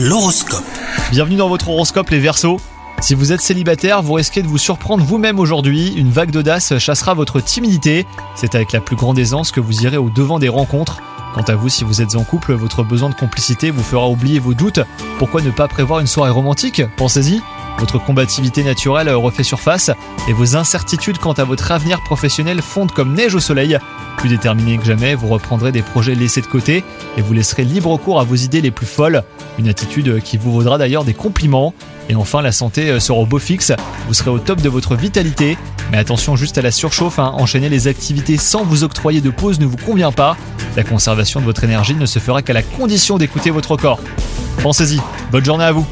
L'horoscope. Bienvenue dans votre horoscope les Verseaux. Si vous êtes célibataire, vous risquez de vous surprendre vous-même aujourd'hui. Une vague d'audace chassera votre timidité. C'est avec la plus grande aisance que vous irez au devant des rencontres. Quant à vous, si vous êtes en couple, votre besoin de complicité vous fera oublier vos doutes. Pourquoi ne pas prévoir une soirée romantique? Pensez-y. Votre combativité naturelle refait surface et vos incertitudes quant à votre avenir professionnel fondent comme neige au soleil. Plus déterminé que jamais, vous reprendrez des projets laissés de côté et vous laisserez libre cours à vos idées les plus folles. Une attitude qui vous vaudra d'ailleurs des compliments. Et enfin, la santé sera au beau fixe. Vous serez au top de votre vitalité. Mais attention juste à la surchauffe. hein. Enchaîner les activités sans vous octroyer de pause ne vous convient pas. La conservation de votre énergie ne se fera qu'à la condition d'écouter votre corps. Pensez-y. Bonne journée à vous.